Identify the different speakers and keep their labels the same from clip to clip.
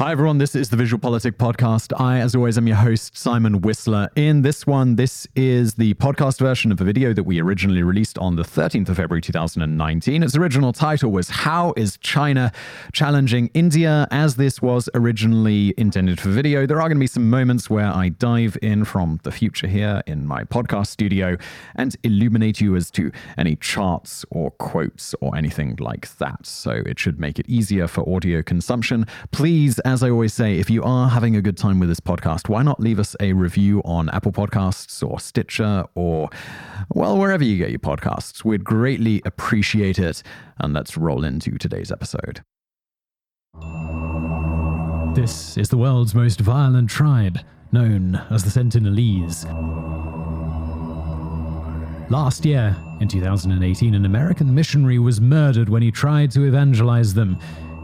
Speaker 1: Hi, everyone. This is the VisualPolitik Podcast. I, as always, am your host, Simon Whistler. In this one, this is the podcast version of a video that we originally released on the 13th of February 2019. Its original title was How is China Challenging India? As this was originally intended for video, there are going to be some moments where I dive in from the future here in my podcast studio and illuminate you as to any charts or quotes or anything like that. So it should make it easier for audio consumption. Please, as I always say, if you are having a good time with this podcast, why not leave us a review on Apple Podcasts or Stitcher or, well, wherever you get your podcasts? We'd greatly appreciate it. And let's roll into today's episode. This is the world's most violent tribe, known as the Sentinelese. Last year, in 2018, an American missionary was murdered when he tried to evangelize them.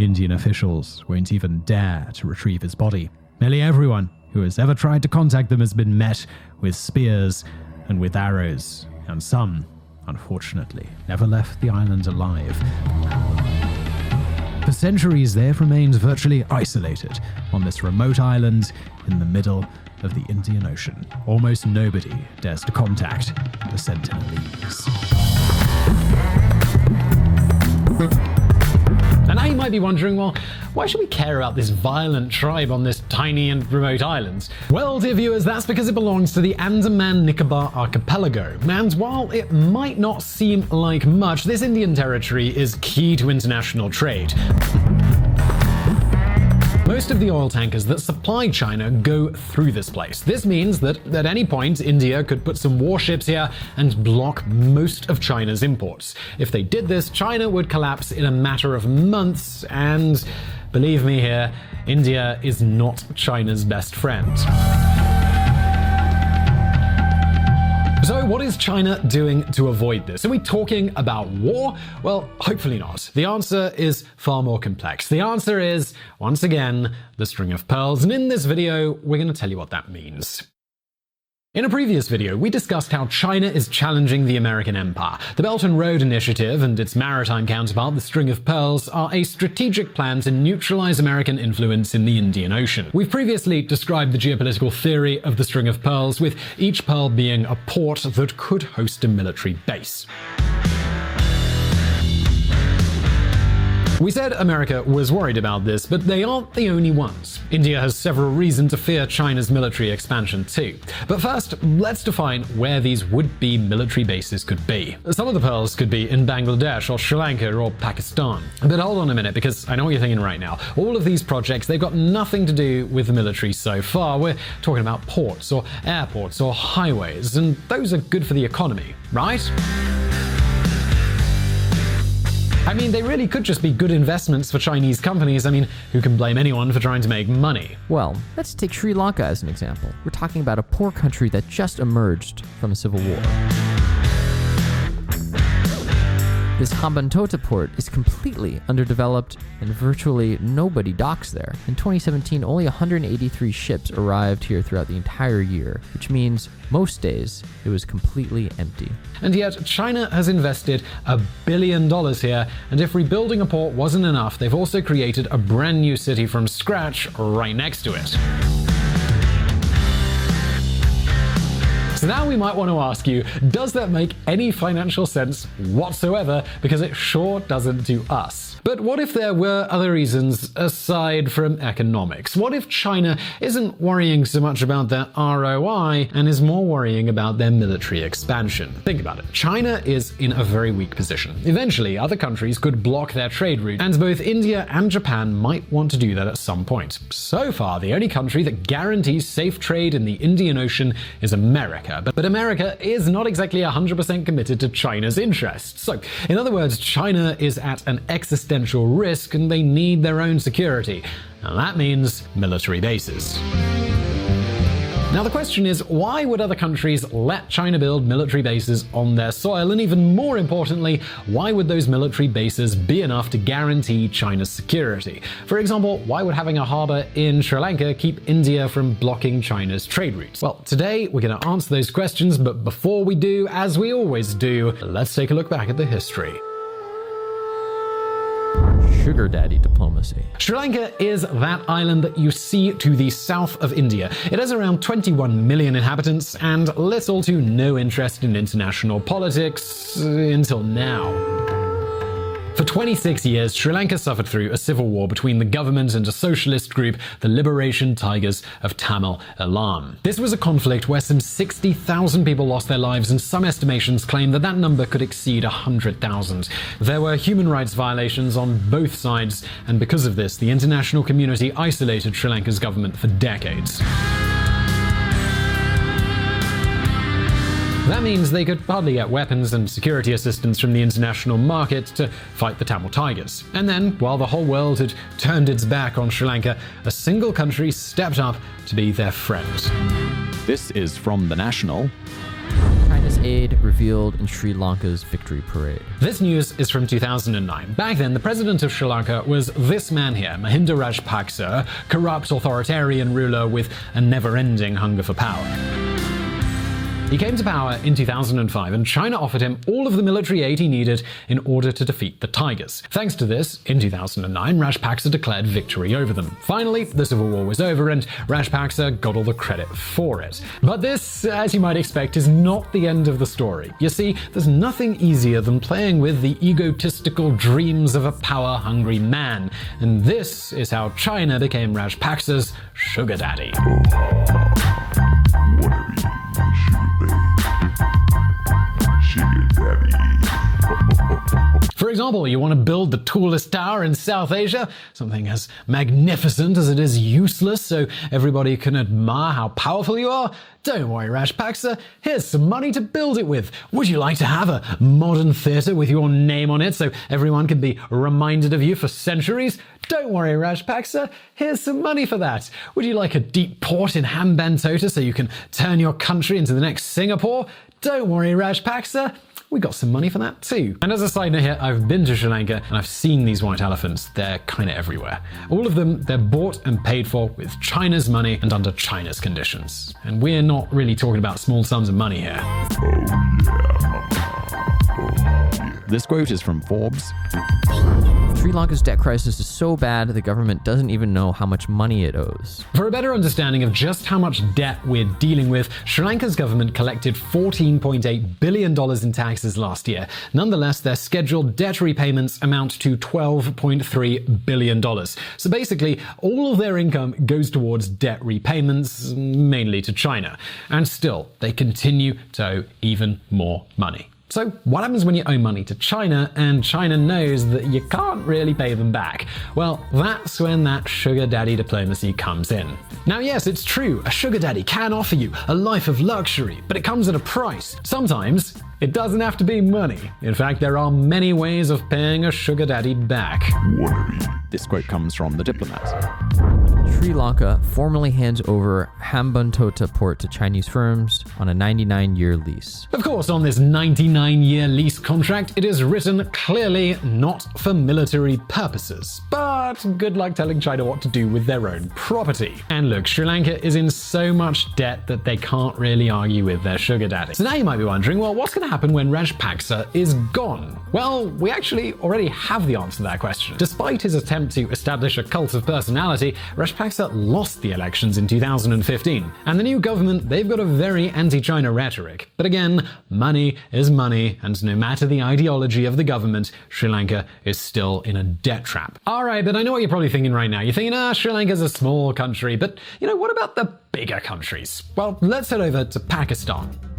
Speaker 1: Indian officials won't even dare to retrieve his body. Nearly everyone who has ever tried to contact them has been met with spears and with arrows, and some, unfortunately, never left the island alive. For centuries, they have remained virtually isolated on this remote island in the middle of the Indian Ocean. Almost nobody dares to contact the Sentinelese.
Speaker 2: Might be wondering, well, why should we care about this violent tribe on this tiny and remote island? Well, dear viewers, that's because it belongs to the Andaman Nicobar Archipelago. And while it might not seem like much, this Indian territory is key to international trade. Most of the oil tankers that supply China go through this place. This means that at any point, India could put some warships here and block most of China's imports. If they did this, China would collapse in a matter of months, and believe me here, India is not China's best friend. So, what is China doing to avoid this? Are we talking about war? Well, hopefully not. The answer is far more complex. The answer is, once again, the string of pearls, and in this video, we're going to tell you what that means. In a previous video, we discussed how China is challenging the American empire. The Belt and Road Initiative and its maritime counterpart, the String of Pearls, are a strategic plan to neutralize American influence in the Indian Ocean. We've previously described the geopolitical theory of the String of Pearls, with each pearl being a port that could host a military base. We said America was worried about this, but they aren't the only ones. India has several reasons to fear China's military expansion too. But first, let's define where these would-be military bases could be. Some of the pearls could be in Bangladesh or Sri Lanka or Pakistan. But hold on a minute, because I know what you're thinking right now. All of these projects, they've got nothing to do with the military so far. We're talking about ports or airports or highways, and those are good for the economy, right? I mean, they really could just be good investments for Chinese companies. I mean, who can blame anyone for trying to make money?
Speaker 3: Well, let's take Sri Lanka as an example. We're talking about a poor country that just emerged from a civil war. This Hambantota port is completely underdeveloped and virtually nobody docks there. In 2017, only 183 ships arrived here throughout the entire year, which means most days it was completely empty.
Speaker 2: And yet, China has invested a billion dollars here, and if rebuilding a port wasn't enough, they've also created a brand new city from scratch right next to it. So now we might want to ask you does that make any financial sense whatsoever? Because it sure doesn't to us. But what if there were other reasons aside from economics? What if China isn't worrying so much about their ROI and is more worrying about their military expansion? Think about it. China is in a very weak position. Eventually, other countries could block their trade route, and both India and Japan might want to do that at some point. So far, the only country that guarantees safe trade in the Indian Ocean is America. But, but America is not exactly 100% committed to China's interests. So, in other words, China is at an existential risk and they need their own security. And that means military bases. Now, the question is why would other countries let China build military bases on their soil? And even more importantly, why would those military bases be enough to guarantee China's security? For example, why would having a harbor in Sri Lanka keep India from blocking China's trade routes? Well, today we're going to answer those questions, but before we do, as we always do, let's take a look back at the history.
Speaker 3: Sugar daddy diplomacy.
Speaker 2: Sri Lanka is that island that you see to the south of India. It has around 21 million inhabitants and little to no interest in international politics until now. For 26 years, Sri Lanka suffered through a civil war between the government and a socialist group, the Liberation Tigers of Tamil Eelam. This was a conflict where some 60,000 people lost their lives, and some estimations claim that that number could exceed 100,000. There were human rights violations on both sides, and because of this, the international community isolated Sri Lanka's government for decades. That means they could hardly get weapons and security assistance from the international market to fight the Tamil Tigers. And then, while the whole world had turned its back on Sri Lanka, a single country stepped up to be their friend.
Speaker 1: This is from The National.
Speaker 3: China's aid revealed in Sri Lanka's victory parade.
Speaker 2: This news is from 2009. Back then, the president of Sri Lanka was this man here, Mahinda Rajapaksa, corrupt authoritarian ruler with a never ending hunger for power. He came to power in 2005, and China offered him all of the military aid he needed in order to defeat the Tigers. Thanks to this, in 2009, Rajapaksa declared victory over them. Finally, the civil war was over, and Rajapaksa got all the credit for it. But this, as you might expect, is not the end of the story. You see, there's nothing easier than playing with the egotistical dreams of a power hungry man. And this is how China became Rajapaksa's sugar daddy. For example, you want to build the tallest tower in South Asia, something as magnificent as it is useless, so everybody can admire how powerful you are? Don't worry, Rajapaksa, here's some money to build it with. Would you like to have a modern theatre with your name on it so everyone can be reminded of you for centuries? Don't worry, Rajapaksa, here's some money for that. Would you like a deep port in Hambantota so you can turn your country into the next Singapore? Don't worry, Rajapaksa, we got some money for that too. And as a side note here, I've been to Sri Lanka and I've seen these white elephants. They're kind of everywhere. All of them, they're bought and paid for with China's money and under China's conditions. And we're not really talking about small sums of money here.
Speaker 1: This quote is from Forbes.
Speaker 3: Sri Lanka's debt crisis is so bad the government doesn't even know how much money it owes.
Speaker 2: For a better understanding of just how much debt we're dealing with, Sri Lanka's government collected $14.8 billion in taxes last year. Nonetheless, their scheduled debt repayments amount to $12.3 billion. So basically, all of their income goes towards debt repayments, mainly to China. And still, they continue to owe even more money. So, what happens when you owe money to China and China knows that you can't really pay them back? Well, that's when that sugar daddy diplomacy comes in. Now, yes, it's true, a sugar daddy can offer you a life of luxury, but it comes at a price. Sometimes it doesn't have to be money. In fact, there are many ways of paying a sugar daddy back.
Speaker 1: This quote comes from The Diplomat.
Speaker 3: Sri Lanka formally hands over Hambantota port to Chinese firms on a 99 year lease.
Speaker 2: Of course, on this 99 year lease contract, it is written clearly not for military purposes. But good luck telling China what to do with their own property. And look, Sri Lanka is in so much debt that they can't really argue with their sugar daddy. So now you might be wondering, well, what's going to happen when Rajapaksa is gone? Well, we actually already have the answer to that question. Despite his attempt to establish a cult of personality, Rajapaksa lost the elections in 2015. And the new government, they've got a very anti China rhetoric. But again, money is money, and no matter the ideology of the government, Sri Lanka is still in a debt trap. Alright, but I know what you're probably thinking right now. You're thinking, ah, Sri Lanka's a small country, but you know, what about the bigger countries? Well, let's head over to Pakistan.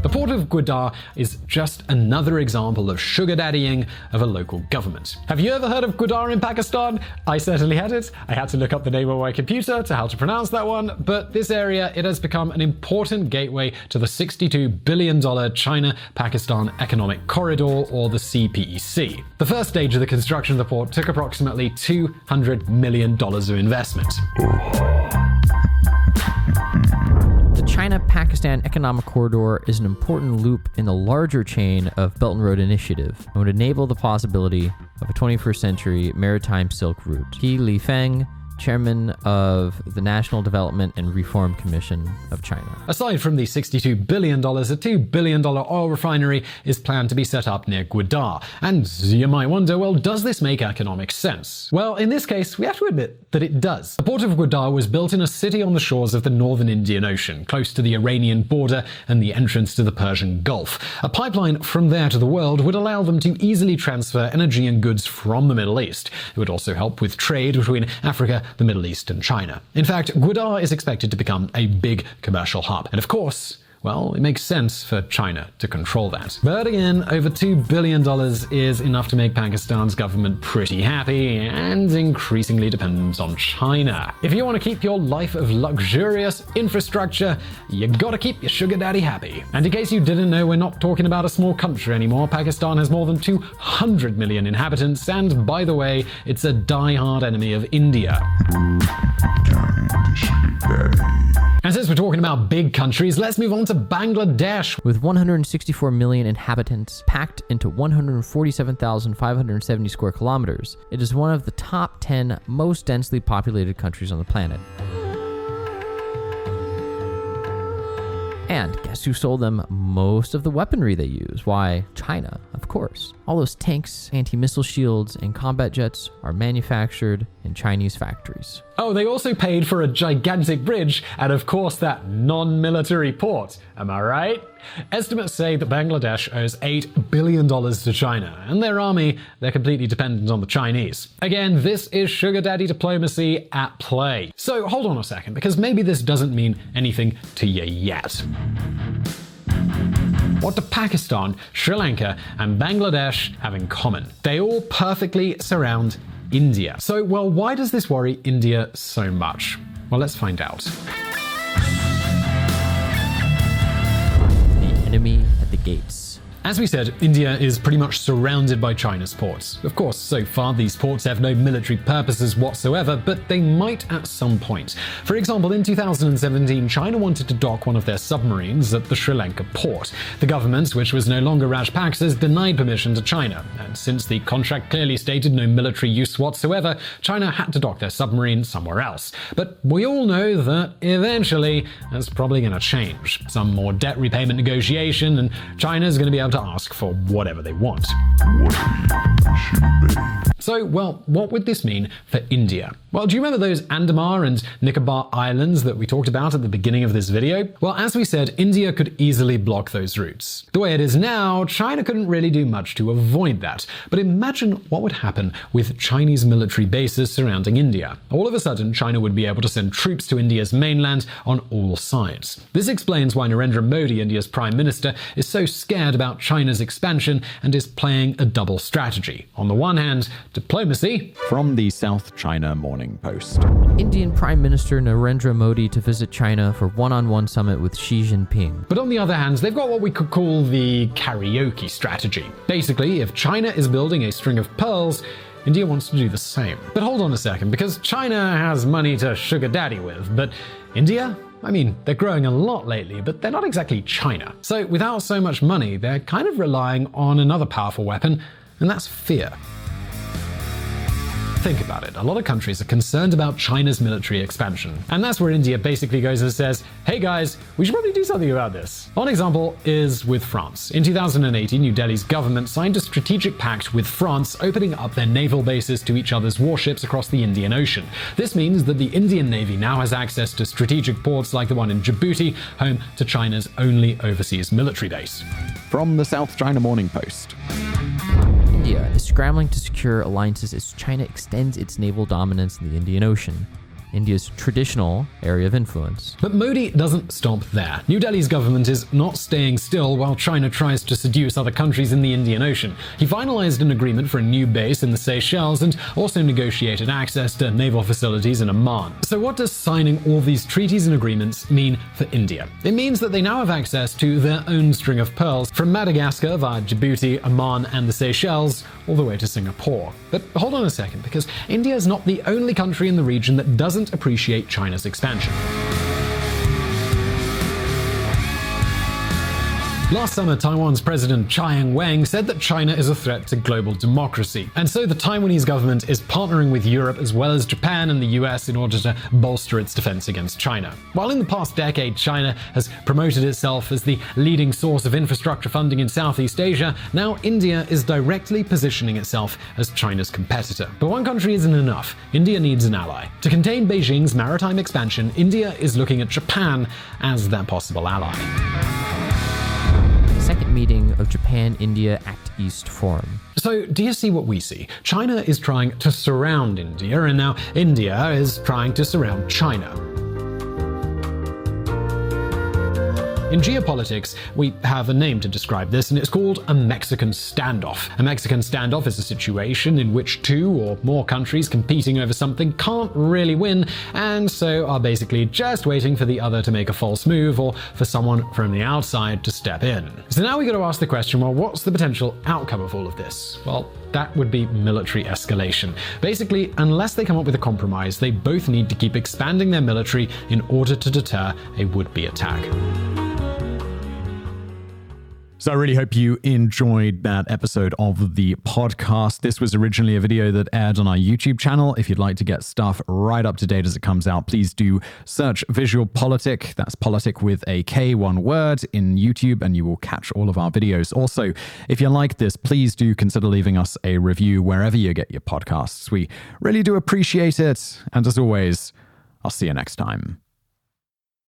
Speaker 2: The port of Gwadar is just another example of sugar daddying of a local government. Have you ever heard of Gwadar in Pakistan? I certainly had it. I had to look up the name on my computer to how to pronounce that one, but this area it has become an important gateway to the 62 billion dollar China-Pakistan Economic Corridor or the CPEC. The first stage of the construction of the port took approximately 200 million dollars of investment.
Speaker 3: China Pakistan Economic Corridor is an important loop in the larger chain of Belt and Road Initiative and would enable the possibility of a 21st century maritime silk route. He Lifeng, chairman of the National Development and Reform Commission of China.
Speaker 2: Aside from the $62 billion, a $2 billion oil refinery is planned to be set up near Gwadar. And you might wonder, well, does this make economic sense? Well, in this case, we have to admit that it does. The port of Gwadar was built in a city on the shores of the northern Indian Ocean, close to the Iranian border and the entrance to the Persian Gulf. A pipeline from there to the world would allow them to easily transfer energy and goods from the Middle East. It would also help with trade between Africa, the Middle East, and China. In fact, Gwadar is expected to become a big commercial hub. And of course, well, it makes sense for China to control that. But again, over $2 billion is enough to make Pakistan's government pretty happy and increasingly dependent on China. If you want to keep your life of luxurious infrastructure, you gotta keep your sugar daddy happy. And in case you didn't know, we're not talking about a small country anymore. Pakistan has more than 200 million inhabitants, and by the way, it's a die-hard enemy of India. And since we're talking about big countries, let's move on to Bangladesh.
Speaker 3: With 164 million inhabitants packed into 147,570 square kilometers, it is one of the top 10 most densely populated countries on the planet. And guess who sold them most of the weaponry they use? Why, China, of course. All those tanks, anti missile shields, and combat jets are manufactured in Chinese factories.
Speaker 2: Oh, they also paid for a gigantic bridge and, of course, that non military port. Am I right? Estimates say that Bangladesh owes $8 billion to China, and their army, they're completely dependent on the Chinese. Again, this is sugar daddy diplomacy at play. So hold on a second, because maybe this doesn't mean anything to you yet. What do Pakistan, Sri Lanka, and Bangladesh have in common? They all perfectly surround India. So, well, why does this worry India so much? Well, let's find out.
Speaker 3: The enemy at the gates.
Speaker 2: As we said, India is pretty much surrounded by China's ports. Of course, so far these ports have no military purposes whatsoever, but they might at some point. For example, in 2017, China wanted to dock one of their submarines at the Sri Lanka port. The government, which was no longer Rajapaksa's, denied permission to China, and since the contract clearly stated no military use whatsoever, China had to dock their submarine somewhere else. But we all know that eventually that's probably going to change. Some more debt repayment negotiation, and China's going to be able to ask for whatever they want. So, well, what would this mean for India? Well, do you remember those Andaman and Nicobar Islands that we talked about at the beginning of this video? Well, as we said, India could easily block those routes. The way it is now, China couldn't really do much to avoid that. But imagine what would happen with Chinese military bases surrounding India. All of a sudden, China would be able to send troops to India's mainland on all sides. This explains why Narendra Modi, India's prime minister, is so scared about China's expansion and is playing a double strategy. On the one hand, diplomacy.
Speaker 1: From the South China Morning Post.
Speaker 3: Indian Prime Minister Narendra Modi to visit China for one on one summit with Xi Jinping.
Speaker 2: But on the other hand, they've got what we could call the karaoke strategy. Basically, if China is building a string of pearls, India wants to do the same. But hold on a second, because China has money to sugar daddy with, but India? I mean, they're growing a lot lately, but they're not exactly China. So without so much money, they're kind of relying on another powerful weapon, and that's fear. Think about it. A lot of countries are concerned about China's military expansion. And that's where India basically goes and says, hey guys, we should probably do something about this. One example is with France. In 2018, New Delhi's government signed a strategic pact with France, opening up their naval bases to each other's warships across the Indian Ocean. This means that the Indian Navy now has access to strategic ports like the one in Djibouti, home to China's only overseas military base.
Speaker 1: From the South China Morning Post.
Speaker 3: Scrambling to secure alliances as China extends its naval dominance in the Indian Ocean. India's traditional area of influence.
Speaker 2: But Modi doesn't stop there. New Delhi's government is not staying still while China tries to seduce other countries in the Indian Ocean. He finalized an agreement for a new base in the Seychelles and also negotiated access to naval facilities in Oman. So, what does signing all these treaties and agreements mean for India? It means that they now have access to their own string of pearls from Madagascar via Djibouti, Oman, and the Seychelles, all the way to Singapore. But hold on a second, because India is not the only country in the region that doesn't appreciate China's expansion. Last summer, Taiwan's President Tsai Ing-wen said that China is a threat to global democracy. And so the Taiwanese government is partnering with Europe as well as Japan and the US in order to bolster its defense against China. While in the past decade, China has promoted itself as the leading source of infrastructure funding in Southeast Asia, now India is directly positioning itself as China's competitor. But one country isn't enough. India needs an ally. To contain Beijing's maritime expansion, India is looking at Japan as their possible ally
Speaker 3: meeting of Japan India Act East Forum.
Speaker 2: So, do you see what we see? China is trying to surround India, and now India is trying to surround China. In geopolitics, we have a name to describe this, and it's called a Mexican standoff. A Mexican standoff is a situation in which two or more countries competing over something can't really win, and so are basically just waiting for the other to make a false move or for someone from the outside to step in. So now we got to ask the question well, what's the potential outcome of all of this? Well, that would be military escalation. Basically, unless they come up with a compromise, they both need to keep expanding their military in order to deter a would be attack.
Speaker 1: So I really hope you enjoyed that episode of the podcast. This was originally a video that aired on our YouTube channel. If you'd like to get stuff right up to date as it comes out, please do search VisualPolitik. That's politic with a K, one word, in YouTube, and you will catch all of our videos. Also, if you like this, please do consider leaving us a review wherever you get your podcasts. We really do appreciate it. And as always, I'll see you next time.